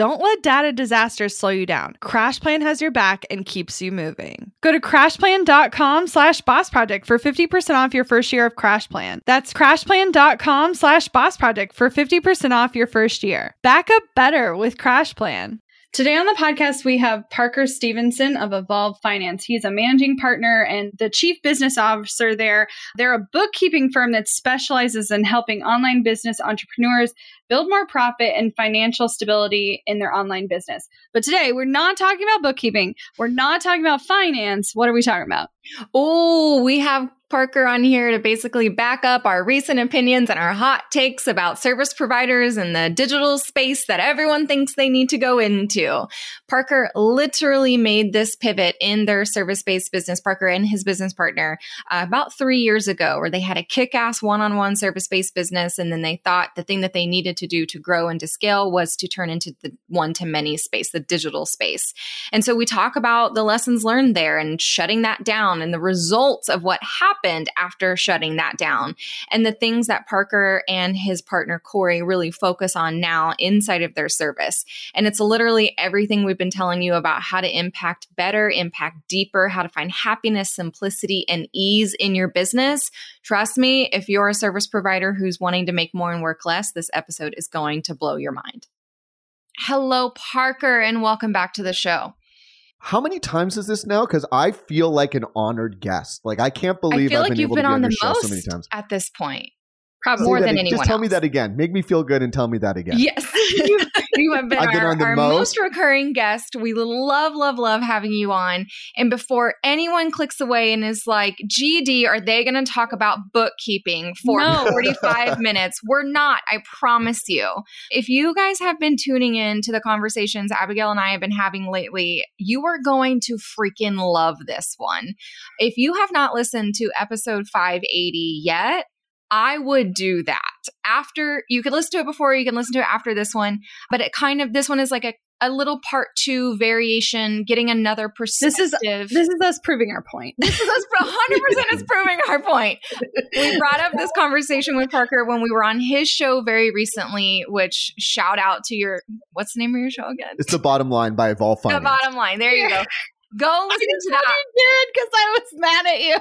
Don't let data disasters slow you down. CrashPlan has your back and keeps you moving. Go to crashplan.com slash boss project for 50% off your first year of CrashPlan. That's crashplan.com slash boss project for 50% off your first year. Back up better with CrashPlan. Today on the podcast, we have Parker Stevenson of Evolve Finance. He's a managing partner and the chief business officer there. They're a bookkeeping firm that specializes in helping online business entrepreneurs build more profit and financial stability in their online business. But today, we're not talking about bookkeeping. We're not talking about finance. What are we talking about? Oh, we have Parker on here to basically back up our recent opinions and our hot takes about service providers and the digital space that everyone thinks they need to go into. Parker literally made this pivot in their service based business, Parker and his business partner, uh, about three years ago, where they had a kick ass one on one service based business. And then they thought the thing that they needed to do to grow and to scale was to turn into the one to many space, the digital space. And so we talk about the lessons learned there and shutting that down and the results of what happened happened after shutting that down and the things that Parker and his partner Corey really focus on now inside of their service. And it's literally everything we've been telling you about how to impact better, impact deeper, how to find happiness, simplicity, and ease in your business. Trust me, if you're a service provider who's wanting to make more and work less, this episode is going to blow your mind. Hello, Parker, and welcome back to the show. How many times is this now? Because I feel like an honored guest. Like I can't believe I feel I've like been you've been on on the show most so many times. at this point. Probably more than anyone Just tell else. me that again. Make me feel good and tell me that again. Yes, you, you have been our, on the our most. most recurring guest. We love, love, love having you on. And before anyone clicks away and is like, GD, are they going to talk about bookkeeping for No. 45 minutes? We're not, I promise you. If you guys have been tuning in to the conversations Abagail and I have been having lately, you are going to freaking love this one. If you have not listened to episode 580 yet, I would do that after you could listen to it before, you can listen to it after this one, but it kind of this one is like a, a little part two variation, getting another This is this is us proving our point. This is us 100% is proving our point. We brought up this conversation with Parker when we were on his show very recently, which shout out to your what's the name of your show again? It's the bottom line by Evolve Finance. The bottom line. There you go. Go listen to that. did because I was mad at you.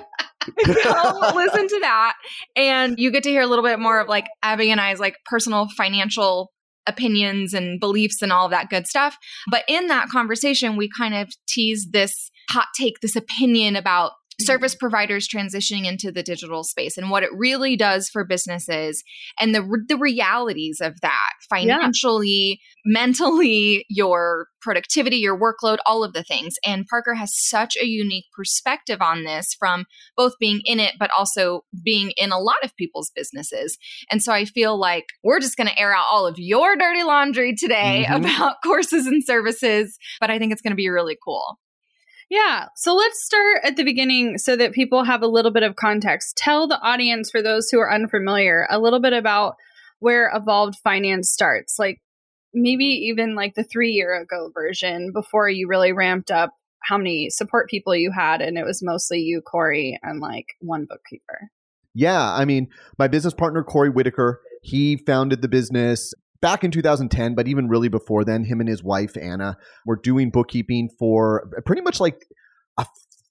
go listen to that and you get to hear a little bit more of like abby and i's like personal financial opinions and beliefs and all of that good stuff. But in that conversation we kind of tease this hot take this opinion about service providers transitioning into the digital space and what it really does for businesses and the the realities of that financially mentally your productivity your workload all of the things. And Parker has such a unique perspective on this from both being in it but also being in a lot of people's businesses. And so I feel like we're just going to air out all of your dirty laundry today Mhm. about courses and services but I think it's going to be really cool Yeah. So let's start at the beginning so that people have a little bit of context. Tell the audience, for those who are unfamiliar, a little bit about where Evolved Finance starts. Like maybe even like the three year ago version before you really ramped up how many support people you had, and it was mostly you, Corey, and like one bookkeeper. Yeah, I mean, my business partner Corey Whitaker, he founded the business back in 2010, but even really before then, him and his wife Anna were doing bookkeeping for uh, pretty much like a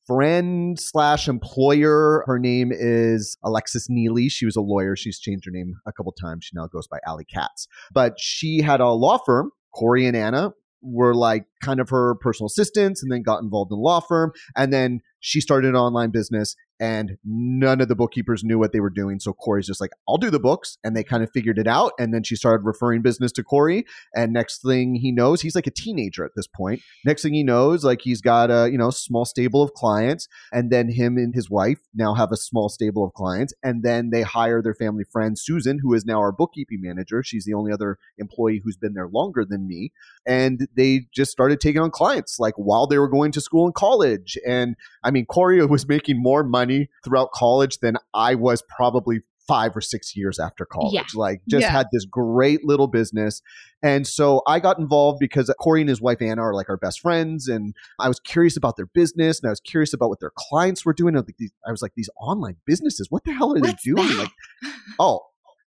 friend slash employer. Her name is Alexis Neely. She was a lawyer. She's changed her name a couple times. She now goes by Ali Katz. But she had a law firm. Corey and Anna were like kind of her personal assistants and then got involved in law firm. And then she started an online business and none of the bookkeepers knew what they were doing. So Corey's just like, I'll do the books. And they kind of figured it out. And then she started referring business to Corey. And next thing he knows, he's like a teenager at this point. Next thing he knows, like he's got a, you know, small stable of clients. And then him and his wife now have a small stable of clients. And then they hire their family friend, Susan, who is now our bookkeeping manager. She's the only other employee who's been there longer than me. And they just started taking on clients like while they were going to school and college. And I mean, Corey was making more money throughout college than I was probably five or six years after college. Yeah. Like, just yeah. had this great little business. And so I got involved because Corey and his wife Anna are like our best friends. And I was curious about their business and I was curious about what their clients were doing. I was like, these, was like, these online businesses, what the hell are What's they doing? That? Like, oh,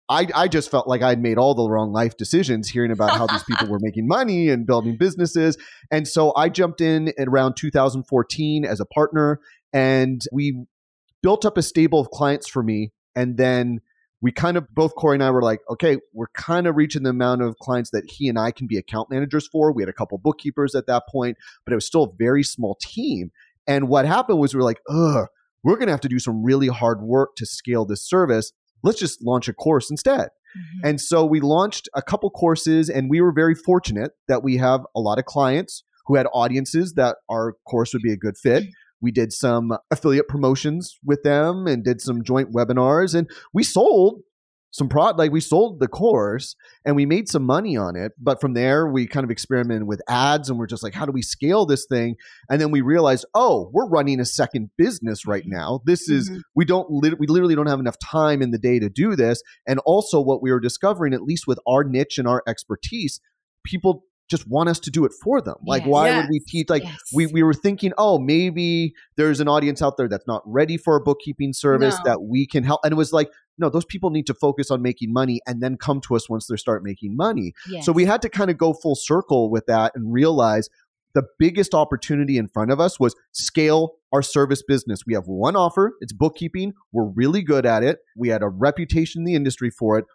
I, I just felt like I'd made all the wrong life decisions hearing about how these people were making money and building businesses. And so I jumped in around 2014 as a partner and we built up a stable of clients for me. And then we kind of, both Corey and I were like, okay, we're kind of reaching the amount of clients that he and I can be account managers for. We had a couple bookkeepers at that point, but it was still a very small team. And what happened was we were like, ugh, we're going to have to do some really hard work to scale this service let's just launch a course instead. Mm-hmm. And so we launched a couple courses, and we were very fortunate that we have a lot of clients who had audiences that our course would be a good fit. We did some affiliate promotions with them and did some joint webinars, and we sold some prod like we sold the course and we made some money on it but from there we kind of experimented with ads and we're just like how do we scale this thing? And then we realized oh we're running a second business right now. This is mm-hmm. we don't we literally don't have enough time in the day to do this. And also what we were discovering at least with our niche and our expertise people just want us to do it for them. Like, yes. why yes. would we teach? Like, yes. we, we were thinking, oh, maybe there's an audience out there that's not ready for a bookkeeping service no. that we can help. And it was like, no, those people need to focus on making money and then come to us once they start making money. So we had to kind of go full circle with that and realize the biggest opportunity in front of us was scale our service business. We have one offer, it's bookkeeping. We're really good at it. We had a reputation in the industry for it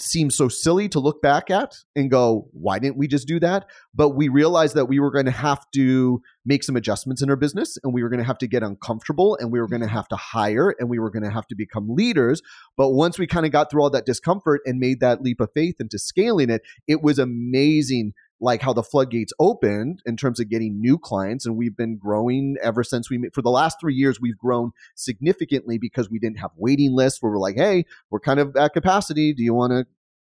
seems so silly to look back at and go, why didn't we just do that? But we realized that we were going to have to make some adjustments in our business and we were going to have to get uncomfortable and we were going to have to hire and we were going to have to become leaders. But once we kind of got through all that discomfort and made that leap of faith into scaling it, it was amazing like how the floodgates opened in terms of getting new clients and we've been growing ever since we for the last three years we've grown significantly because we didn't have waiting lists where we're like hey we're kind of at capacity. Do you want to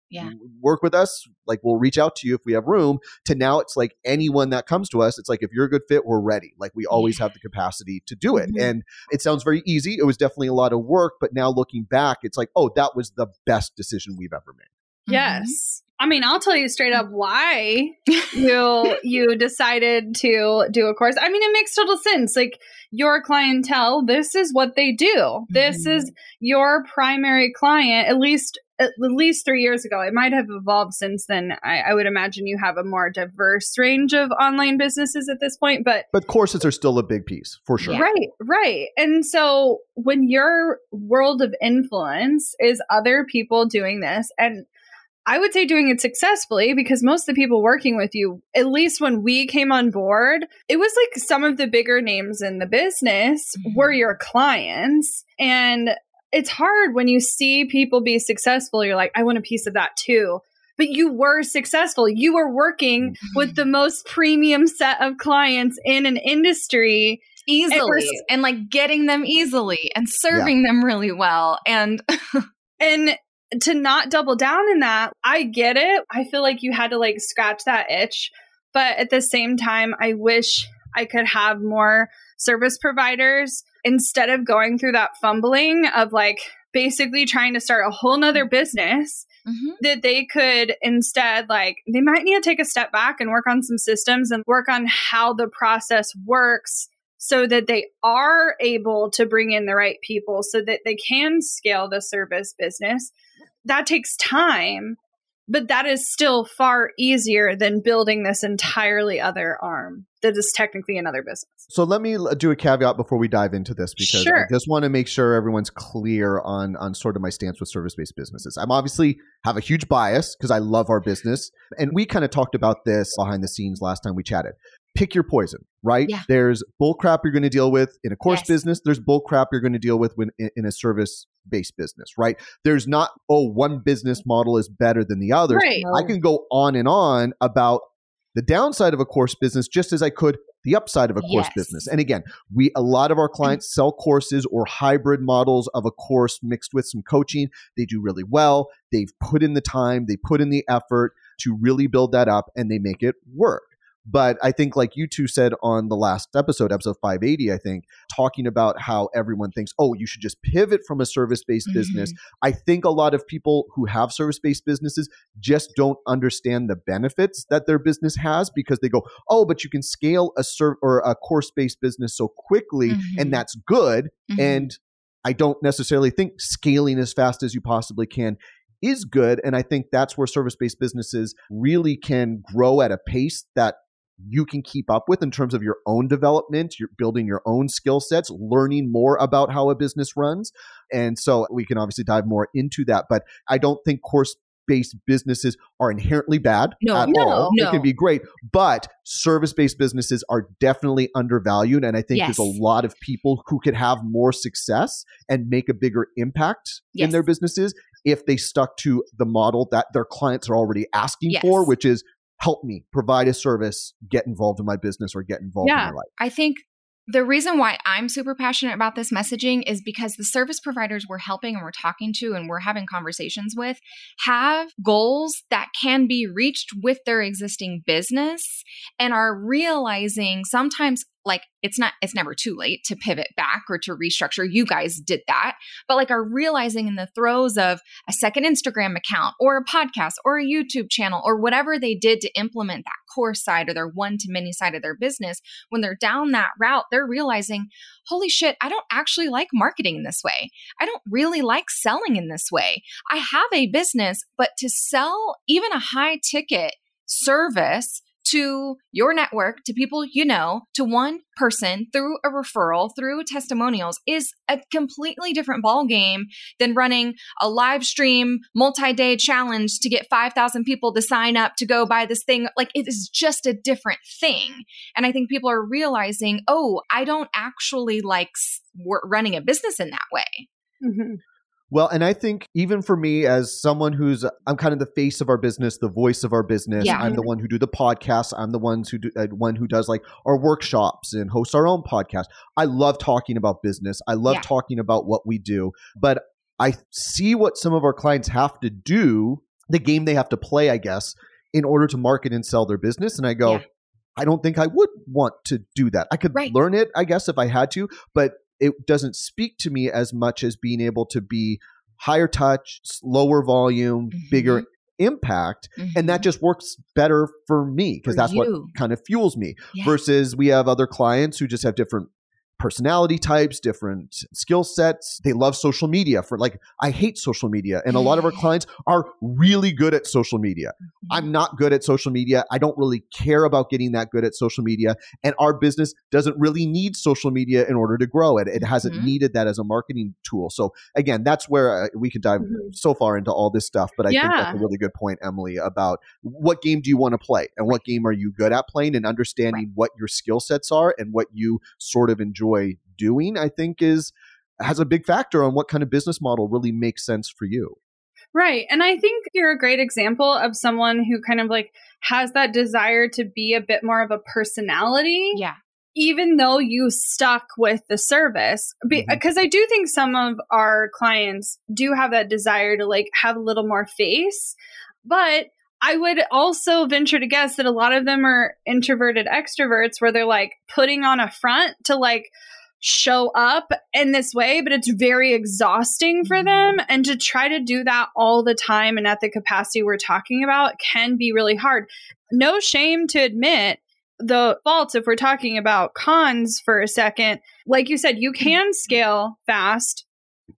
yeah. work with us? Like we'll reach out to you if we have room. To now it's like anyone that comes to us it's like if you're a good fit we're ready. Like we always yeah. have the capacity to do it. Mm-hmm. and it sounds very easy. It was definitely a lot of work but now looking back it's like oh that was the best decision we've ever made. Yes I mean, I'll tell you straight up why you you decided to do a course. I mean, it makes total sense. Like your clientele, this is what they do. This mm-hmm. is your primary client. At least at least three years ago. It might have evolved since then. I, I, would imagine you have a more diverse range of online businesses at this point, but but courses are still a big piece for sure. Right, right. And so when your world of influence is other people doing this, and I would say doing it successfully because most of the people working with you, at least when we came on board, it was like some of the bigger names in the business mm-hmm. were your clients. And it's hard when you see people be successful. You're like, I want a piece of that too. But you were successful. You were working mm-hmm. with the most premium set of clients in an industry easily and, and like getting them easily and serving yeah. them really well. And and to not double down in that, I get it. I feel like you had to like scratch that itch. But at the same time, I wish I could have more service providers instead of going through that fumbling of like basically trying to start a whole nother business mm-hmm. that they could instead, like, they might need to take a step back and work on some systems and work on how the process works so that they are able to bring in the right people so that they can scale the service business. That takes time, but that is still far easier than building this entirely other arm that is technically another business. So let me uh, do a caveat before we dive into this because sure. I just want to make sure everyone's clear on on sort of my stance with service-based businesses. I'm obviously have a huge bias because I love our business and we kind of talked about this behind the scenes last time we chatted pick your poison, right? Yeah. There's bull crap you're going to deal with in a course yes. business. There's bull crap you're going to deal with when in, in a service based business, right? There's not, oh, one business model is better than the other. Right. I can go on and on about the downside of a course business just as I could the upside of a course yes. business. And again, we a lot of our clients sell courses or hybrid models of a course mixed with some coaching. They do really well. They've put in the time, they put in the effort to really build that up and they make it work. But I think, like you two said on the last episode, episode 580, I think, talking about how everyone thinks, oh, you should just pivot from a service based mm-hmm. business. I think a lot of people who have service based businesses just don't understand the benefits that their business has because they go, oh, but you can scale a serv- or a course based business so quickly, mm-hmm. and that's good. Mm-hmm. And I don't necessarily think scaling as fast as you possibly can is good. And I think that's where service based businesses really can grow at a pace that you can keep up with in terms of your own development, you're building your own skill sets, learning more about how a business runs. And so we can obviously dive more into that. But I don't think course based businesses are inherently bad no, at no, all. No. It can be great, but service based businesses are definitely undervalued. And I think yes. there's a lot of people who could have more success and make a bigger impact yes. in their businesses if they stuck to the model that their clients are already asking yes. for, which is help me provide a service, get involved in my business or get involved yeah, in my life. I think the reason why I'm super passionate about this messaging is because the service providers we're helping and we're talking to and we're having conversations with have goals that can be reached with their existing business and are realizing sometimes like it's not it's never too late to pivot back or to restructure. You guys did that. But like are realizing in the throes of a second instagram account or a podcast or a youtube channel or whatever they did to implement that core side or their one to many side of their business when they're down that route they're realizing holy shit i don't actually like marketing in this way. I don't really like selling in this way. I have a business but to sell even a high ticket service to your network, to people you know, to one person through a referral, through testimonials is a completely different ballgame than running a live stream multi-day challenge to get 5,000 people to sign up to go buy this thing. Like it is just a different thing. And I think people are realizing, oh, I don't actually like running a business in that way. Mm-hmm. Well, and I think even for me, as someone who's, I'm kind of the face of our business, the voice of our business. Yeah. I'm the one who do the podcast. I'm the ones who do, uh, one who does like our workshops and hosts our own podcast. I love talking about business. I love yeah. talking about what we do, but I see what some of our clients have to do, the game they have to play, I guess, in order to market and sell their business. And I go, yeah. I don't think I would want to do that. I could right. learn it, I guess, if I had to, but it doesn't speak to me as much as being able to be higher touch, lower volume, mm-hmm. bigger impact mm-hmm. and that mm-hmm. just works better for me because that's you. what kind of fuels me yes. versus we have other clients who just have different personality types, different skill sets. They love social media for like, I hate social media. And a lot of our clients are really good at social media. Mm-hmm. I'm not good at social media. I don't really care about getting that good at social media. And our business doesn't really need social media in order to grow it. It hasn't mm-hmm. needed that as a marketing tool. So again, that's where uh, we could dive mm-hmm. so far into all this stuff. But I yeah. think that's a really good point, Emylee, about what game do you want to play and what game are you good at playing and understanding right. what your skill sets are and what you sort of enjoy enjoy doing, I think is has a big factor on what kind of business model really makes sense for you. Right. And I think you're a great example of someone who kind of like has that desire to be a bit more of a personality. Yeah. Even though you stuck with the service. Because mm-hmm. I do think some of our clients do have that desire to like have a little more face. But I would also venture to guess that a lot of them are introverted extroverts where they're like putting on a front to like show up in this way, but it's very exhausting for mm-hmm. them. And to try to do that all the time and at the capacity we're talking about can be really hard. No shame to admit the faults if we're talking about cons for a second. Like you said, you mm-hmm. can scale fast,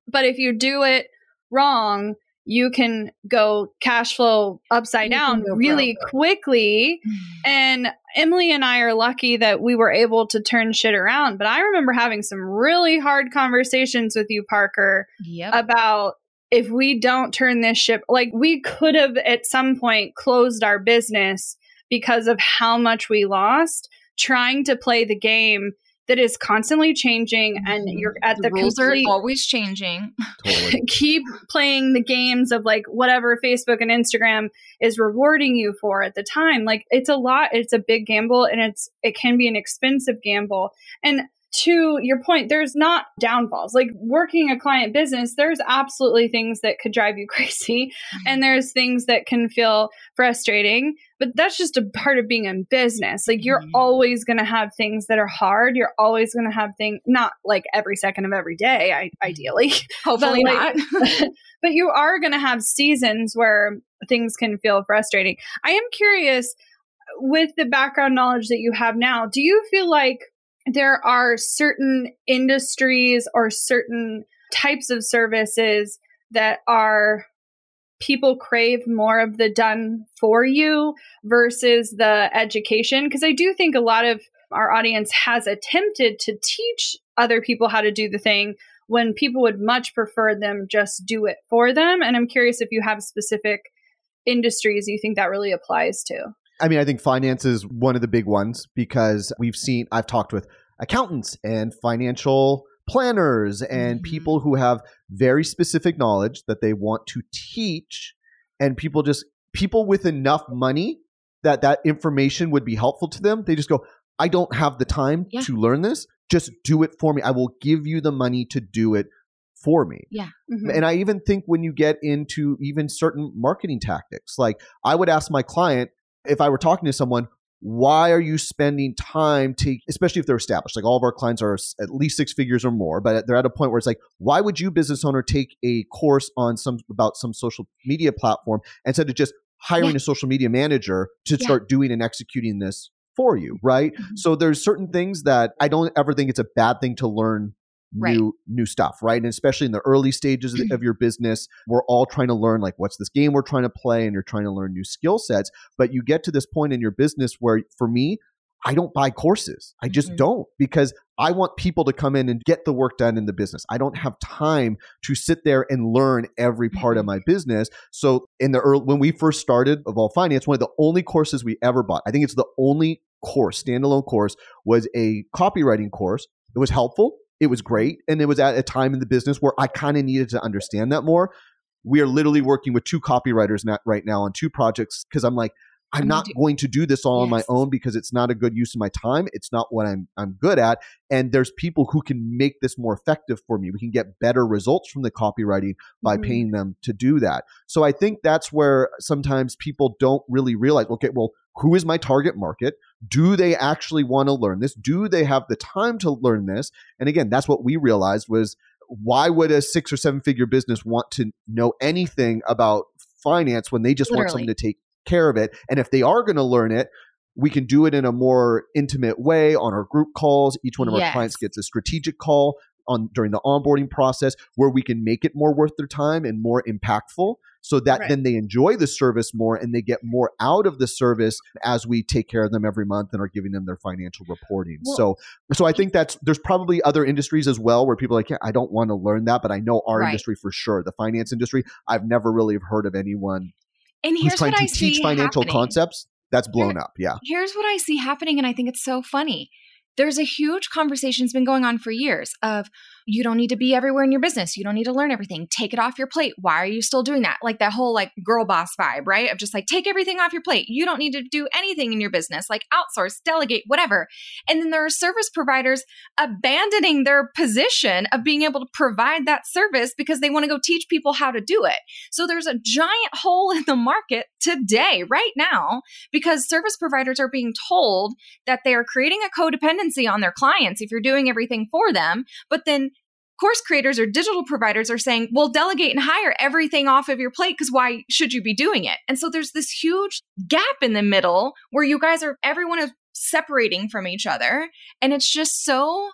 but if you do it wrong, you can go cash flow upside You down really broke. quickly. And Emylee and I are lucky that we were able to turn shit around. But I remember having some really hard conversations with you, Parker, Yep. about if we don't turn this ship, like we could have at some point closed our business because of how much we lost trying to play the game that is constantly changing and mm-hmm. you're at the, the rules complete are always changing. Totally. keep playing the games of like whatever Facebook and Instagram is rewarding you for at the time. Like it's a lot, it's a big gamble and it's it can be an expensive gamble. And to your point, there's not downfalls. Like working a client business, there's absolutely things that could drive you crazy and there's things that can feel frustrating, but that's just a part of being in business. Like you're Mhm. always going to have things that are hard. You're always going to have things not like every second of every day, I, ideally, Hopefully like- not. but you are going to have seasons where things can feel frustrating. I am curious with the background knowledge that you have now, do you feel like there are certain industries or certain types of services that are people crave more of the done for you versus the education because I do think a lot of our audience has attempted to teach other people how to do the thing when people would much prefer them just do it for them. And I'm curious if you have specific industries you think that really applies to. I mean, I think finance is one of the big ones because we've seen, I've talked with accountants and financial planners and Mhm. people who have very specific knowledge that they want to teach. And people just, people with enough money that that information would be helpful to them, they just go, I don't have the time Yeah. to learn this. Just do it for me. I will give you the money to do it for me. Mhm. And I even think when you get into even certain marketing tactics, like I would ask my client if I were talking to someone, why are you spending time to, especially if they're established? Like all of our clients are at least six figures or more, but they're at a point where it's like, why would you, business owner, take a course on some about some social media platform instead of just hiring Yeah. a social media manager to Yeah. start doing and executing this for you, right? Mhm. So there's certain things that I don't ever think it's a bad thing to learn Right. new new stuff, right? And especially in the early stages of- of your business, we're all trying to learn like what's this game we're trying to play and you're trying to learn new skill sets, but you get to this point in your business where for me, I don't buy courses. I just Mhm. don't because I want people to come in and get the work done in the business. I don't have time to sit there and learn every part of Mhm. my business. So in the early when we first started of Evolve Finance, one of the only courses we ever bought, I think it's the only course, standalone course, was a copywriting course. It was helpful. It was great. And it was at a time in the business where I kind of needed to understand that more. We are literally working with two copywriters not right now on two projects because I'm like, I'm I'm not do- going to do this all on my own because it's not a good use of my time. It's not what I'm I'm good at. And there's people who can make this more effective for me. We can get better results from the copywriting by Mhm. paying them to do that. So I think that's where sometimes people don't really realize, okay, well, who is my target market? Do they actually want to learn this? Do they have the time to learn this? And again, that's what we realized was why would a six or seven figure business want to know anything about finance when they just want someone to take care of it? And if they are going to learn it, we can do it in a more intimate way on our group calls. Each one of our clients gets a strategic call on during the onboarding process where we can make it more worth their time and more impactful so that Right. then they enjoy the service more and they get more out of the service as we take care of them every month and are giving them their financial reporting. Well- so so I think that's there's probably other industries as well where people are like, yeah, I don't want to learn that, but I know our Right. industry for sure. The finance industry, I've never really heard of anyone And who's trying to I teach financial happening. concepts. That's blown up. Yeah. Here's what I see happening, and I think it's so funny. There's a huge conversation's been going on for years of you don't need to be everywhere in your business. You don't need to learn everything. Take it off your plate. Why are you still doing that? Like that whole like girl boss vibe, right? Of just like take everything off your plate. You don't need to do anything in your business. Like outsource, delegate, whatever. And then there are service providers abandoning their position of being able to provide that service because they want to go teach people how to do it. So there's a giant hole in the market today, right now, because service providers are being told that they are creating a codependency on their clients if you're doing everything for them. But then course creators or digital providers are saying, well, delegate and hire everything off of your plate because why should you be doing it? And so there's this huge gap in the middle where you guys are, everyone is separating from each other. And it's just so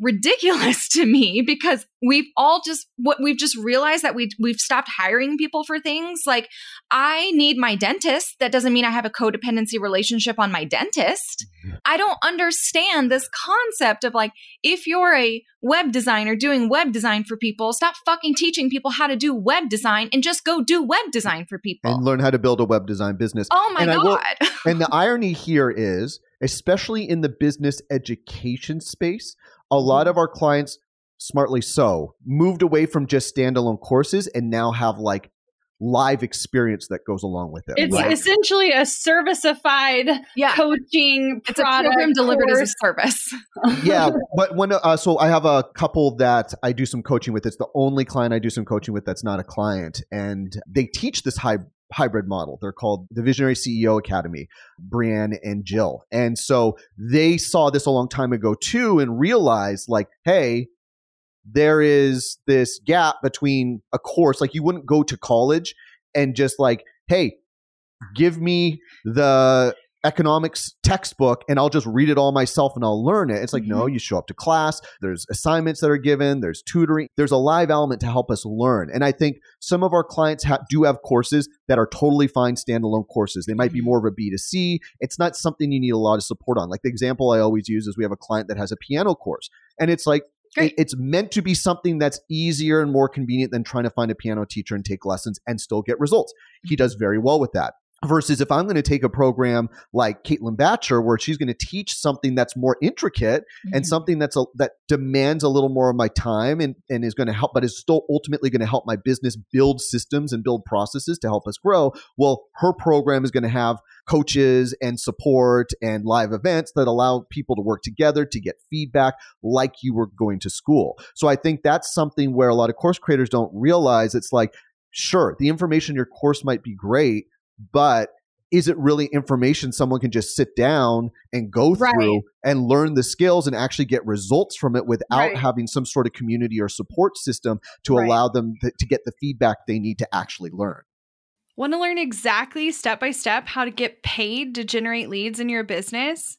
ridiculous to me because we've all just what we've just realized that we we've stopped hiring people for things like I need my dentist that doesn't mean I have a codependency relationship on my dentist. Mm-hmm. I don't understand this concept of like if you're a web designer doing web design for people, stop fucking teaching people how to do web design and just go do web design for people and learn how to build a web design business. Oh my and god. Will, and the irony here is especially in the business education space, a lot of our clients, smartly so, moved away from just standalone courses and now have like live experience that goes along with it. It's right? essentially a serviceified yeah. coaching it's a program delivered as a service. yeah, but when uh, so I have a couple that I do some coaching with. It's the only client I do some coaching with that's not a client, and they teach this high hybrid model. They're called the Visionary CEO Academy, Brianne and Jill. And so they saw this a long time ago too and realized like, hey, there is this gap between a course. Like you wouldn't go to college and just like, hey, give me the economics textbook and I'll just read it all myself and I'll learn it. It's like, mm-hmm. no, you show up to class, there's assignments that are given, there's tutoring, there's a live element to help us learn. And I think some of our clients ha- do have courses that are totally fine standalone courses. They might be mm-hmm. more of a B2C. It's not something you need a lot of support on. Like the example I always use is we have a client that has a piano course and it's like, it's meant to be something that's easier and more convenient than trying to find a piano teacher and take lessons and still get results. He does very well with that. Versus if I'm going to take a program like Caitlin Batcher, where she's going to teach something that's more intricate mm-hmm. and something that's a, that demands a little more of my time and, and is going to help, but is still ultimately going to help my business build systems and build processes to help us grow. Well, her program is going to have coaches and support and live events that allow people to work together to get feedback like you were going to school. So I think that's something where a lot of course creators don't realize it's like, sure, the information in your course might be great but is it really information someone can just sit down and go through right. and learn the skills and actually get results from it without right. having some sort of community or support system to right. allow them to, to get the feedback they need to actually learn? Want to learn exactly step by step how to get paid to generate leads in your business?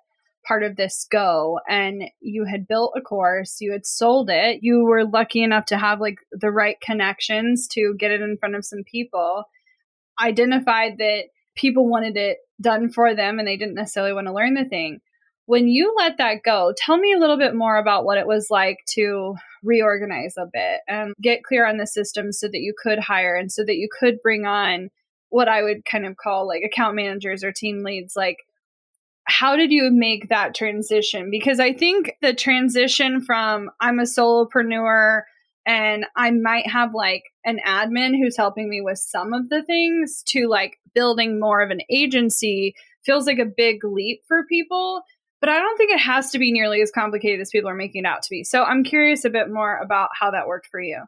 part of this go and you had built a course, you had sold it, you were lucky enough to have like the right connections to get it in front of some people, identified that people wanted it done for them and they didn't necessarily want to learn the thing. When you let that go, tell me a little bit more about what it was like to reorganize a bit and get clear on the system so that you could hire and so that you could bring on what I would kind of call like account managers or team leads. Like, how did you make that transition? Because I think the transition from I'm a solopreneur and I might have like an admin who's helping me with some of the things to like building more of an agency feels like a big leap for people. But I don't think it has to be nearly as complicated as people are making it out to be. So I'm curious a bit more about how that worked for you.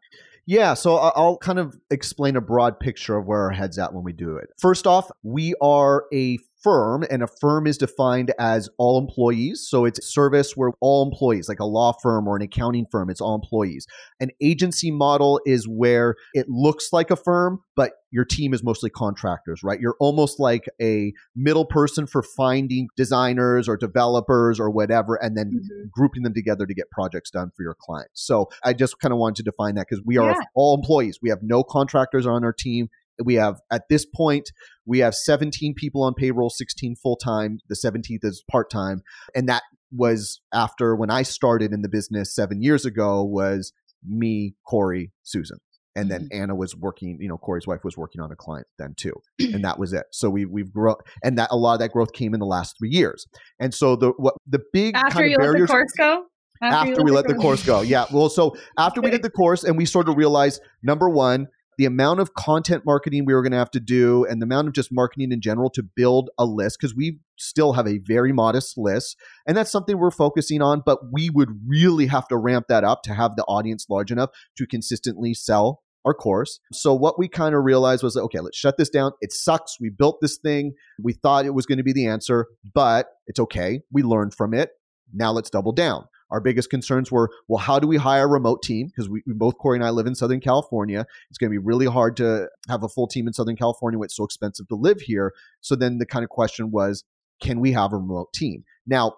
Yeah, so I'll kind of explain a broad picture of where our head's at when we do it. First off, we are a firm, and a firm is defined as all employees. So it's service where all employees, like a law firm or an accounting firm, it's all employees. An agency model is where it looks like a firm, but your team is mostly contractors, right? You're almost like a middle person for finding designers or developers or whatever, and then mm-hmm. grouping them together to get projects done for your clients. So I just kind of wanted to define that because we are yeah. all employees. We have no contractors on our team we have at this point we have 17 people on payroll 16 full-time the 17th is part-time and that was after when i started in the business seven years ago was me corey susan and then mm-hmm. Anna was working, you know, Corey's wife was working on a client then too, and that was it. So we we've grown, and that a lot of that growth came in the last three years. And so the what the big after kind you of let the course go, after, after we let the course go, yeah. Well, so after we did the course, and we sort of realized number one, the amount of content marketing we were going to have to do and the amount of just marketing in general to build a list because we still have a very modest list and that's something we're focusing on but we would really have to ramp that up to have the audience large enough to consistently sell our course. So what we kind of realized was okay, let's shut this down. It sucks. We built this thing. We thought it was going to be the answer, but it's okay. We learned from it. Now let's double down. Our biggest concerns were, well, how do we hire a remote team? Because we, we, both Corey and I live in Southern California. It's going to be really hard to have a full team in Southern California it's so expensive to live here. So then the kind of question was, can we have a remote team? Now,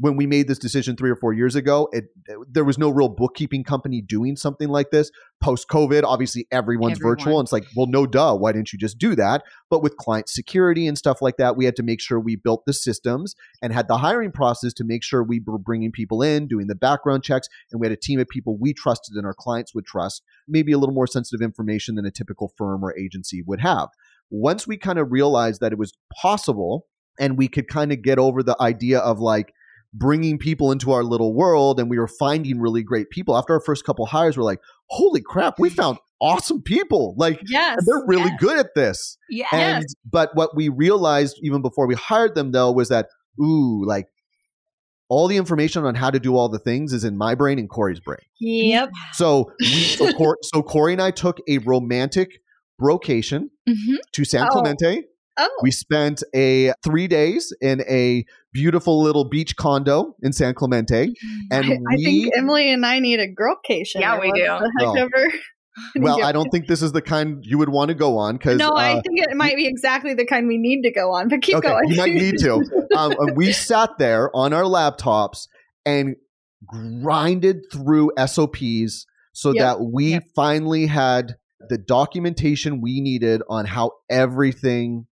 when we made this decision three or four years ago, it, there was no real bookkeeping company doing something like this. Post COVID, obviously everyone's Everyone. virtual. And it's like, well, no duh. Why didn't you just do that? But with client security and stuff like that, we had to make sure we built the systems and had the hiring process to make sure we were bringing people in, doing the background checks. And we had a team of people we trusted and our clients would trust, maybe a little more sensitive information than a typical firm or agency would have. Once we kind of realized that it was possible and we could kind of get over the idea of like, bringing people into our little world and we were finding really great people. After our first couple hires, we're like, holy crap, we found awesome people. Like yes, they're really yes. good at this. Yeah. And but what we realized even before we hired them though was that, ooh, like all the information on how to do all the things is in my brain and Corey's brain. Yep. So we so, Cor- so Corey and I took a romantic brocation mm-hmm. to San oh. Clemente Oh, We spent a three days in a beautiful little beach condo in San Clemente, and I, I we. think Emily and I need a girlcation. Yeah, we do. the heck Oh. ever. well, I don't think this is the kind you would want to go on because No, I uh, think it might be exactly the kind we need to go on. But keep okay, going. you might need to. Um, we sat there on our laptops and grinded through SOPs so Yep. that we Yep. finally had the documentation we needed on how everything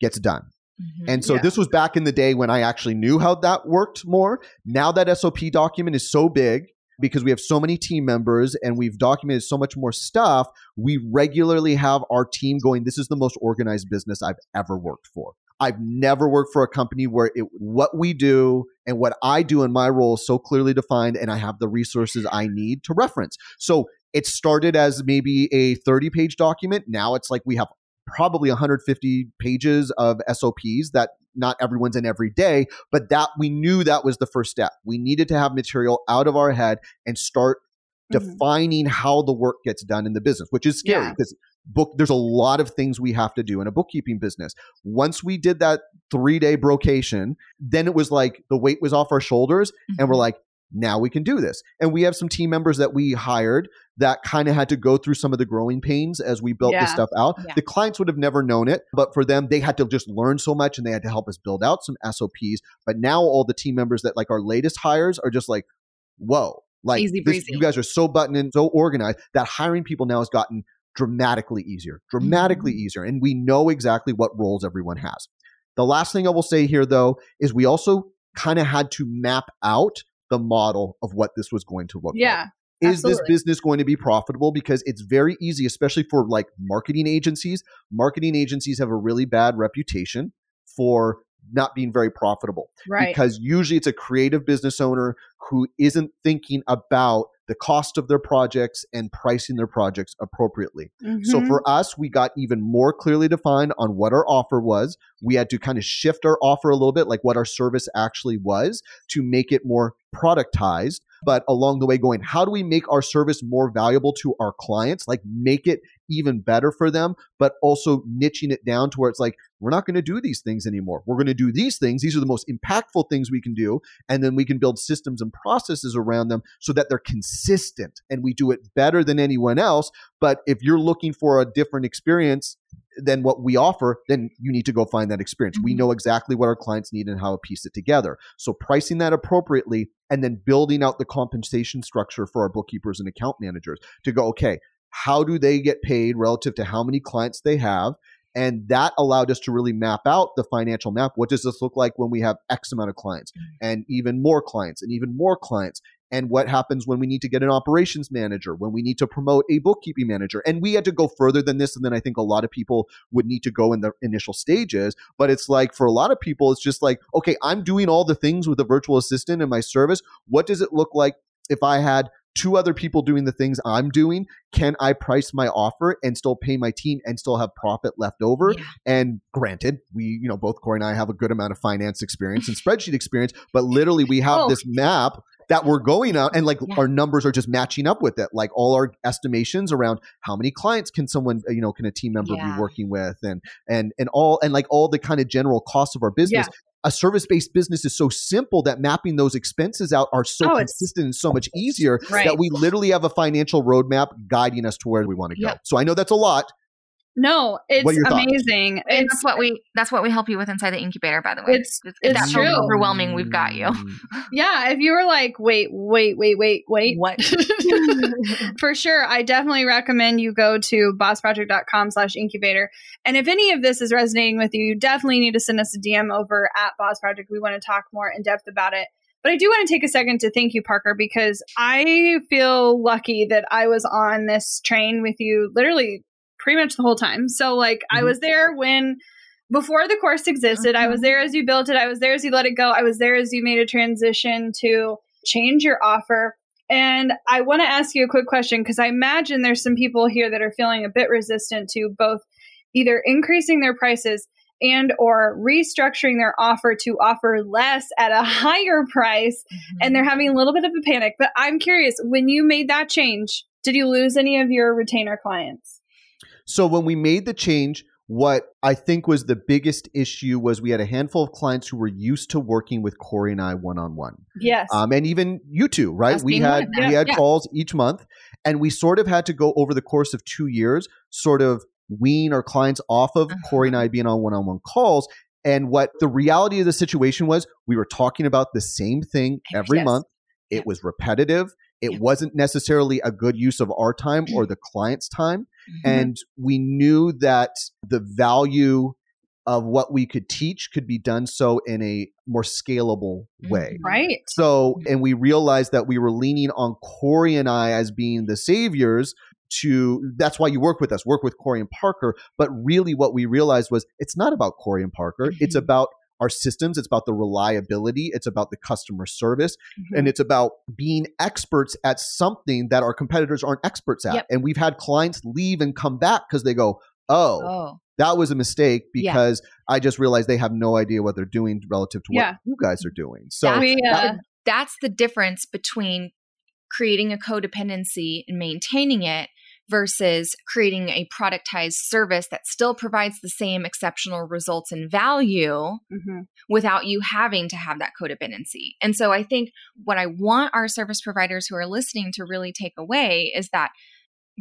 gets done. Mhm. And so Yeah. this was back in the day when I actually knew how that worked more. Now that SOP document is so big because we have so many team members and we've documented so much more stuff, we regularly have our team going, this is the most organized business I've ever worked for. I've never worked for a company where it, what we do and what I do in my role is so clearly defined and I have the resources I need to reference. So it started as maybe a 30 page document. Now it's like we have probably 150 pages of SOPs that not everyone's in every day, but that we knew that was the first step. We needed to have material out of our head and start Mhm. defining how the work gets done in the business, which is scary Yeah. because book there's a lot of things we have to do in a bookkeeping business. Once we did that 3-day brocation, then it was like the weight was off our shoulders and we're Mhm. like now we can do this. And we have some team members that we hired that kind of had to go through some of the growing pains as we built Yeah. this stuff out. Yeah. The clients would have never known it, but for them, they had to just learn so much and they had to help us build out some SOPs. But now all the team members that like our latest hires are just like, whoa, like this- you guys are so buttoned in, so organized that hiring people now has gotten dramatically easier, dramatically Mhm. easier. And we know exactly what roles everyone has. The last thing I will say here, though, is we also kind of had to map out the model of what this was going to look like. Yeah. is this business going to be profitable? Because it's very easy especially for like marketing agencies. Marketing agencies have a really bad reputation for not being very profitable Right. because usually it's a creative business owner who isn't thinking about the cost of their projects and pricing their projects appropriately so Mhm. for us, we got even more clearly defined on what our offer was. We had to kind of shift our offer a little bit, like what our service actually was, to make it more productized. But along the way, going, how do we make our service more valuable to our clients? Like make it even better for them, but also niching it down to where it's like, we're not going to do these things anymore. We're going to do these things. These are the most impactful things we can do. And then we can build systems and processes around them so that they're consistent and we do it better than anyone else. But if you're looking for a different experience than what we offer, then you need to go find that experience. We Mhm. know exactly what our clients need and how to piece it together. So pricing that appropriately and then building out the compensation structure for our bookkeepers and account managers to go, okay, how do they get paid relative to how many clients they have? And that allowed us to really map out the financial map. What does this look like when we have X amount of clients mm. and even more clients and even more clients? And what happens when we need to get an operations manager, when we need to promote a bookkeeping manager? And we had to go further than this. And then I think a lot of people would need to go in the initial stages. But it's like for a lot of people, it's just like, okay, I'm doing all the things with a virtual assistant in my service. What does it look like if I had two other people doing the things I'm doing? Can I price my offer and still pay my team and still have profit left over? Yeah. And granted, we, you know, both Corey and I have a good amount of finance experience and spreadsheet experience, but literally we have Oh. this map that we're going out and like Yeah. our numbers are just matching up with it. Like all our estimations around how many clients can someone, you know, can a team member Yeah. be working with and and and all and like all the kind of general costs of our business. A service-based business is so simple that mapping those expenses out are so Oh, consistent and so much easier Right. that we literally have a financial roadmap guiding us to where we want to go. So I know that's a lot. No, it's What thoughts? amazing. It's that's what we that's what we help you with inside the incubator, by the way. It's- if it's that true. overwhelming, we've got you. Mm. yeah. If you were like, wait, wait, wait, wait, wait, What? for sure i definitely recommend you go to bossproject.com slash incubator and if any of this is resonating with you you definitely need to send us a dm over at boss project we want to talk more in depth about it but i do want to take a second to thank you parker because i feel lucky that i was on this train with you literally pretty much the whole time so like i Mhm. was there when before the course existed i was Mhm. there as you built it i was there as you let it go i was there as you made a transition to change your offer and I want to ask you a quick question because I imagine there's some people here that are feeling a bit resistant to both either increasing their prices and or restructuring their offer to offer less at a higher price and they're having a little bit of a panic. But I'm curious, when you made that change, did you lose any of your retainer clients? So when we made the change, what I think was the biggest issue was we had a handful of clients who were used to working with Corey and I one on one. Yes. Um, and even you two, right? Us We had one of them. we had Yeah. calls each month, and we sort of had to go over the course of two years, sort of wean our clients off of Uh-huh. Corey and I being on one on one calls. And what the reality of the situation was, we were talking about the same thing every Yes. month. It was repetitive. It Yep. wasn't necessarily a good use of our time or the client's time. Mhm. And we knew that the value of what we could teach could be done so in a more scalable way. Mhm. right. So, and we realized that we were leaning on Corey and I as being the saviors to that's why you work with us, work with Corey and Parker. But really, what we realized was it's not about Corey and Parker, it's Mhm. about our systems, it's about the reliability, it's about the customer service, Mhm. and it's about being experts at something that our competitors aren't experts at. Yep. And we've had clients leave and come back because they go, oh, oh, that was a mistake Yeah. because I just realized they have no idea what they're doing relative to what Yeah. you guys are doing. So That's that uh, that's the difference between creating a codependency and maintaining it versus creating a productized service that still provides the same exceptional results and value mhm. without you having to have that codependency. And so I think what I want our service providers who are listening to really take away is that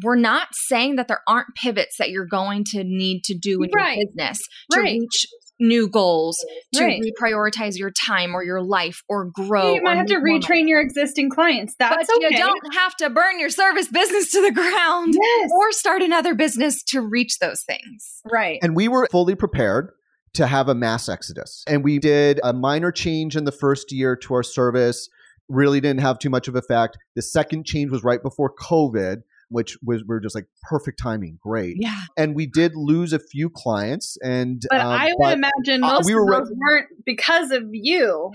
we're not saying that there aren't pivots that you're going to need to do in Right. your business to Right. reach new goals, to Right. reprioritize your time or your life or grow. you might have to make more retrain your existing clients. That's But okay. you don't have to burn your service business to the ground Yes. or start another business to reach those things. right. And we were fully prepared to have a mass exodus. And we did a minor change in the first year to our service, really didn't have too much of effect. The second change was right before COVID, which was we are just like perfect timing, great. Yeah. And we did lose a few clients and But um, I would but- imagine uh, most we of were re- those weren't because of you,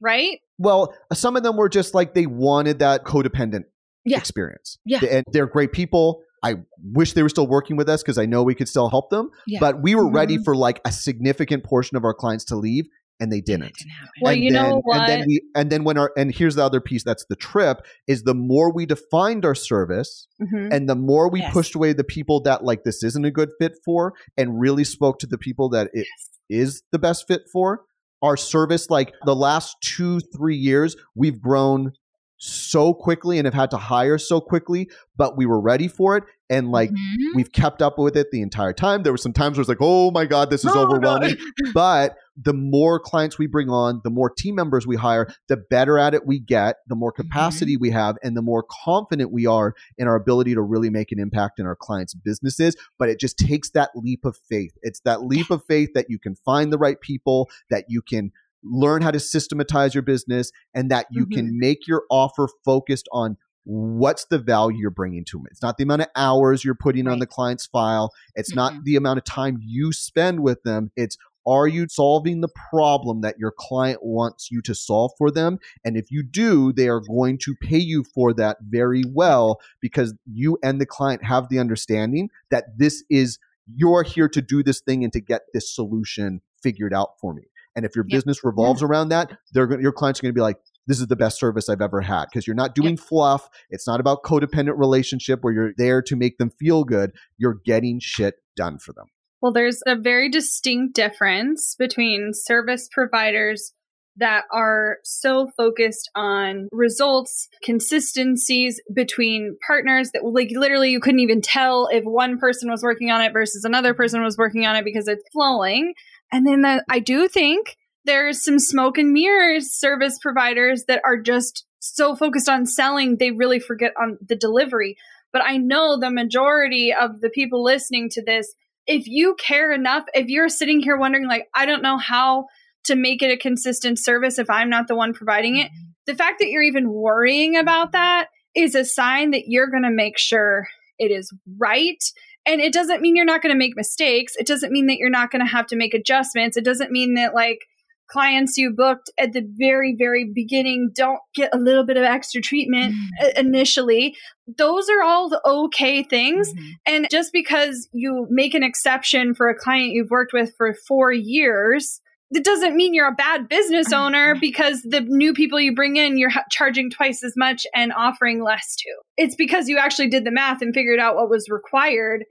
right? well, some of them were just like they wanted that codependent Yeah. experience. Yeah. And they're great people. I wish they were still working with us because I know we could still help them. Yeah. But we were ready Mhm. for like a significant portion of our clients to leave and they didn't. Didn't. Well, and you then, know And then what? we and then when our and here's the other piece that's the trip is the more we defined our service Mhm. and the more we Yes. pushed away the people that like this isn't a good fit for and really spoke to the people that it is the best fit for our service like the last two three years we've grown so quickly and have had to hire so quickly but we were ready for it and like Mhm. we've kept up with it the entire time there were some times where it's like oh my god this is Oh, no. overwhelming but the more clients we bring on, the more team members we hire, the better at it we get, the more capacity we have, and the more confident we are in our ability to really make an impact in our clients' businesses. But it just takes that leap of faith. It's that leap of faith that you can find the right people, that you can learn how to systematize your business, and that you can make your offer focused on what's the value you're bringing to them. It's not the amount of hours you're putting on the client's file. It's not Mhm. the amount of time you spend with them. It's are you solving the problem that your client wants you to solve for them? And if you do, they are going to pay you for that very well because you and the client have the understanding that this is you're here to do this thing and to get this solution figured out for me. And if your Yeah. business revolves around that, they're your clients are going to be like, this is the best service I've ever had because you're not doing fluff. It's not about codependent relationship where you're there to make them feel good. You're getting shit done for them. Well, there's a very distinct difference between service providers that are so focused on results, consistencies between partners that like literally you couldn't even tell if one person was working on it versus another person was working on it because it's flowing. And then the, I do think there's some smoke and mirrors service providers that are just so focused on selling they really forget on the delivery. But I know the majority of the people listening to this if you care enough, if you're sitting here wondering, like, I don't know how to make it a consistent service if I'm not the one providing it, mm-hmm. the fact that you're even worrying about that is a sign that you're going to make sure it is right. And it doesn't mean you're not going to make mistakes. It doesn't mean that you're not going to have to make adjustments. It doesn't mean that, like, clients you booked at the very, very beginning don't get a little bit of extra treatment Mm. uh, initially. Those are all the okay things. Mhm. And just because you make an exception for a client you've worked with for four years, that doesn't mean you're a bad business owner because the new people you bring in, you're ha- charging twice as much and offering less to. It's because you actually did the math and figured out what was required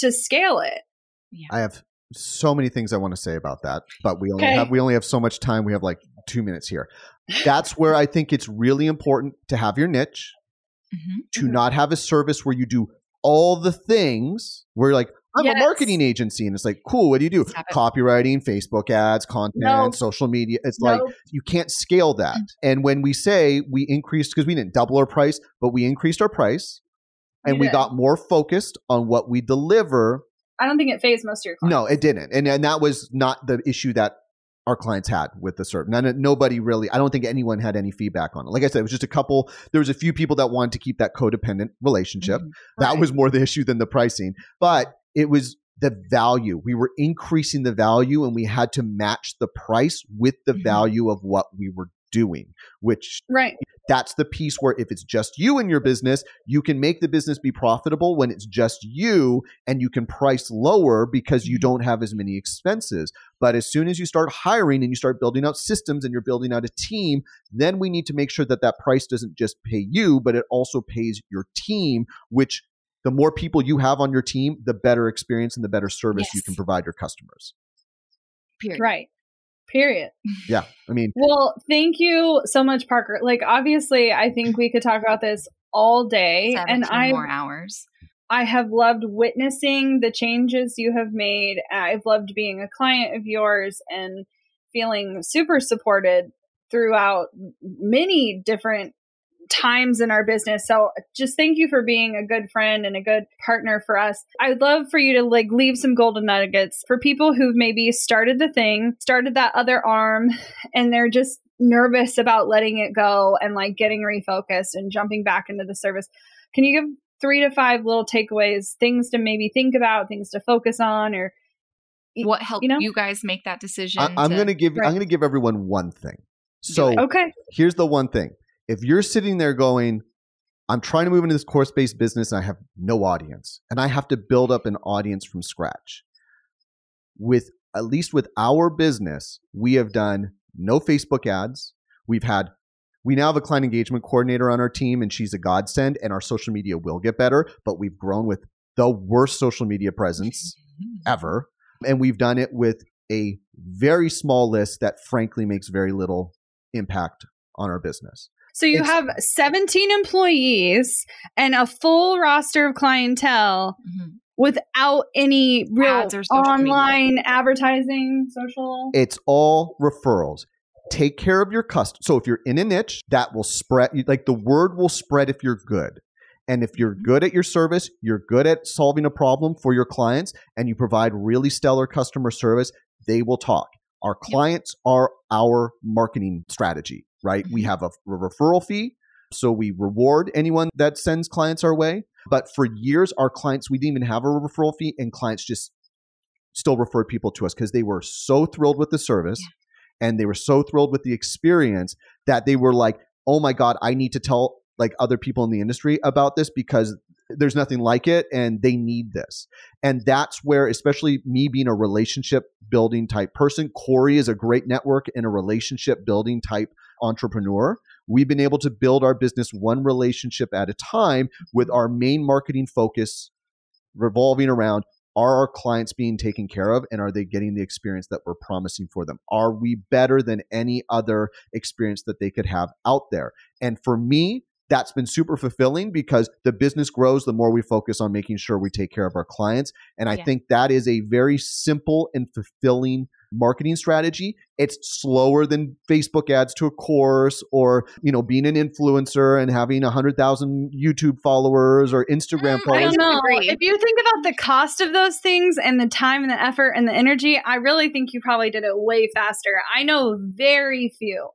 to scale it. I have so many things I want to say about that, but we only Okay. have we only have so much time. We have like two minutes here. That's where I think it's really important to have your niche, Mhm. to Mhm. not have a service where you do all the things where you're like, I'm Yes. a marketing agency. And it's like, cool, what do you do? Just have it- Copywriting, Facebook ads, content, No. social media. It's like you can't scale that. And when we say we increased, because we didn't double our price, but we increased our price and we got more focused on what we deliver I don't think it fazed most of your clients. no, it didn't, and and that was not the issue that our clients had with the service. None, nobody really. I don't think anyone had any feedback on it. Like I said, it was just a couple. There was a few people that wanted to keep that codependent relationship. Mhm. That Right. was more the issue than the pricing, but it was the value. We were increasing the value, and we had to match the price with the Mhm. value of what we were doing, which Right. that's the piece where if it's just you in your business, you can make the business be profitable when it's just you and you can price lower because you don't have as many expenses. But as soon as you start hiring and you start building out systems and you're building out a team, then we need to make sure that that price doesn't just pay you, but it also pays your team, which the more people you have on your team, the better experience and the better service you can provide your customers. Period. Right. Period. Yeah. I mean, Well, thank you so much, Parker. Like, obviously, I think we could talk about this all day, and I more hours. I have loved witnessing the changes you have made. I've loved being a client of yours and feeling super supported throughout many different times in our business. So just thank you for being a good friend and a good partner for us. I would love for you to like leave some golden nuggets for people who've maybe started the thing, started that other arm, and they're just nervous about letting it go and like getting refocused and jumping back into the service. Can you give three to five little takeaways, things to maybe think about, things to focus on, or What helped you you, guys make that decision? I, I'm to- going to give Right. I'm going to give everyone one thing. So okay, here's the one thing if you're sitting there going i'm trying to move into this course-based business and i have no audience and i have to build up an audience from scratch with at least with our business we have done no facebook ads we've had we now have a client engagement coordinator on our team and she's a godsend and our social media will get better but we've grown with the worst social media presence mm-hmm. ever. And we've done it with a very small list that frankly makes very little impact on our business. So you It's- have 17 employees and a full roster of clientele Mhm. without any real Ads or social media. online advertising, social. It's all referrals. Take care of your customer. So if you're in a niche, that will spread, like the word will spread if you're good. And if you're good at your service, you're good at solving a problem for your clients, and you provide really stellar customer service, they will talk. Our clients are our marketing strategy, right? We mm-hmm. have a, a referral fee. So we reward anyone that sends clients our way. But for years, our clients, we didn't even have a referral fee, and clients just still referred people to us because they were so thrilled with the service and they were so thrilled with the experience that they were like, oh my God, I need to tell like other people in the industry about this because there's nothing like it and they need this. And that's where, especially me being a relationship building type person, Corey is a great network and a relationship building type entrepreneur. We've been able to build our business one relationship at a time with our main marketing focus revolving around are our clients being taken care of and are they getting the experience that we're promising for them? Are we better than any other experience that they could have out there? And for me, that's been super fulfilling because the business grows the more we focus on making sure we take care of our clients. And I Yeah. think that is a very simple and fulfilling marketing strategy. It's slower than Facebook ads to a course or, you know, being an influencer and having 100,000 YouTube followers or Instagram Mm, followers. I don't know. If you think about the cost of those things and the time and the effort and the energy, I really think you probably did it way faster. I know very few,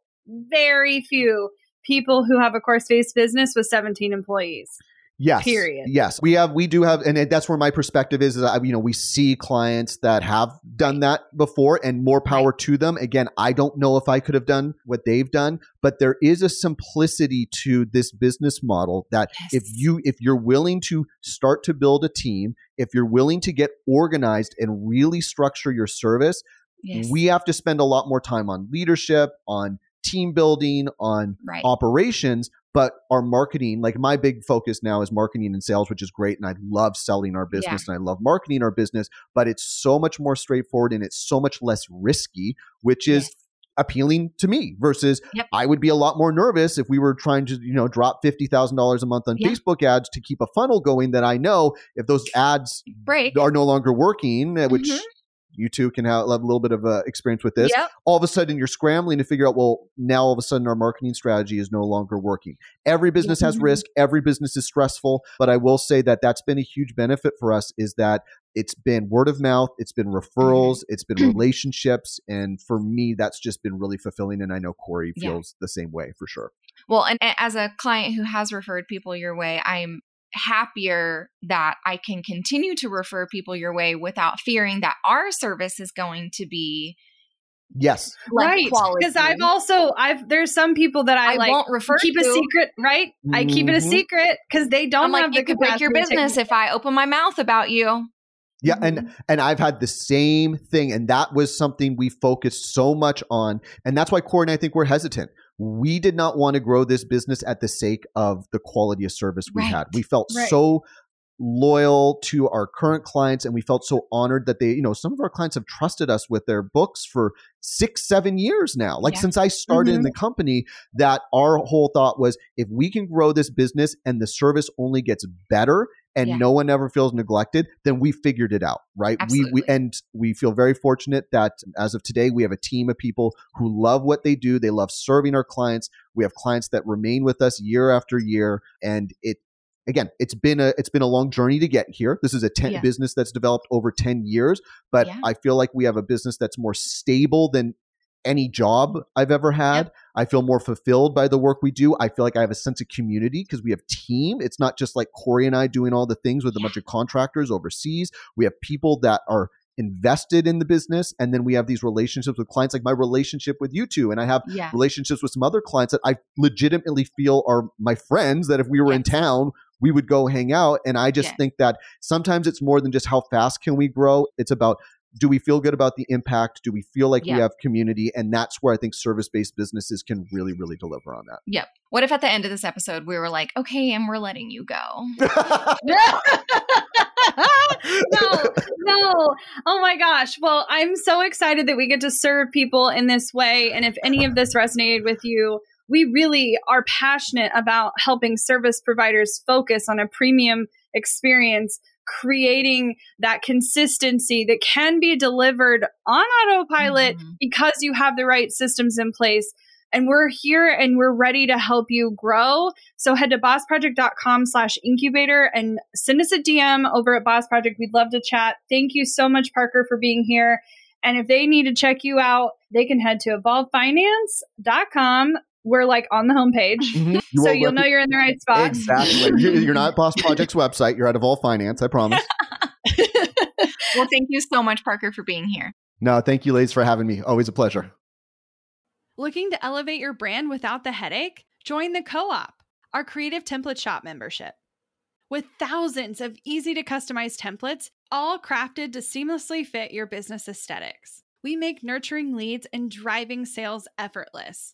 very few people who have a course based business with 17 employees. Yes. Period. Yes, we have. We do have, and that's where my perspective is. Is that, you know we see clients that have done that before, and more power to them. Again, I don't know if I could have done what they've done, but there is a simplicity to this business model that if you if you're willing to start to build a team, if you're willing to get organized and really structure your service, Yes. we have to spend a lot more time on leadership, on team building, on right. operations. but our marketing, like my big focus now is marketing and sales, which is great. And I love selling our business and I love marketing our business, but it's so much more straightforward and it's so much less risky, which is Yes. appealing to me versus Yep. I would be a lot more nervous if we were trying to, you know, drop $50,000 a month on Yeah. Facebook ads to keep a funnel going that I know if those ads Break. are no longer working, uh, which Mhm. You two can have, have a little bit of uh, experience with this. Yep. All of a sudden, you're scrambling to figure out, well, now all of a sudden our marketing strategy is no longer working. Every business has Mhm. risk. Every business is stressful. But I will say that that's been a huge benefit for us is that it's been word of mouth, it's been referrals, it's been relationships. And for me, that's just been really fulfilling. And I know Corey Yeah. feels the same way for sure. Well, and as a client who has referred people your way, I'm happier that I can continue to refer people your way without fearing that our service is going to be Yes. less right. Because I've also I've there's some people that I, I like won't refer to keep a secret, right? I keep it a Mhm. secret because they don't I'm like, have the it could break your capacity to business if I open my mouth about you. Yeah, and and I've had the same thing, and that was something we focused so much on, and that's why Corey and I think we're hesitant. We did not want to grow this business at the sake of the quality of service we Right. had. We felt Right. so loyal to our current clients, and we felt so honored that they, you know, some of our clients have trusted us with their books for six, seven years now. Like Yeah. since I started in mm-hmm. the company, that our whole thought was if we can grow this business and the service only gets better and Yeah. no one ever feels neglected, then we figured it out, right? We, we and we feel very fortunate that as of today we have a team of people who love what they do. They love serving our clients. We have clients that remain with us year after year, and it again, it's been a it's been a long journey to get here. This is a ten, Yeah. business that's developed over ten years, but Yeah. I feel like we have a business that's more stable than any job I've ever had. I feel more fulfilled by the work we do. I feel like I have a sense of community because we have team. It's not just like Corey and I doing all the things with a bunch of contractors overseas. We have people that are invested in the business and then we have these relationships with clients like my relationship with you two and I have Yeah. relationships with some other clients that I legitimately feel are my friends that if we were in town we would go hang out and I just Yeah. think that sometimes it's more than just how fast can we grow it's about do we feel good about the impact do we feel like Yeah. we have community and that's where I think service-based businesses can really really deliver on that. Yep. What if at the end of this episode we were like, okay, and we're letting you go? no, no. Oh my gosh. Well, I'm so excited that we get to serve people in this way. And if any of this resonated with you, we really are passionate about helping service providers focus on a premium experience, creating that consistency that can be delivered on autopilot Mhm. because you have the right systems in place. And we're here and we're ready to help you grow. So head to bossproject.com slash incubator and send us a DM over at Boss Project. We'd love to chat. Thank you so much, Parker, for being here. And if they need to check you out, they can head to evolvefinance.com. We're like on the homepage. Mhm. You so you'll rep- know you're in the right spot. Exactly. You're, you're not at Boss Project's website. You're at Evolve Finance. I promise. Well, thank you so much, Parker, for being here. No, thank you, ladies, for having me. Always a pleasure. Looking to elevate your brand without the headache? Join the Co op, our creative template shop membership. With thousands of easy to customize templates, all crafted to seamlessly fit your business aesthetics, we make nurturing leads and driving sales effortless.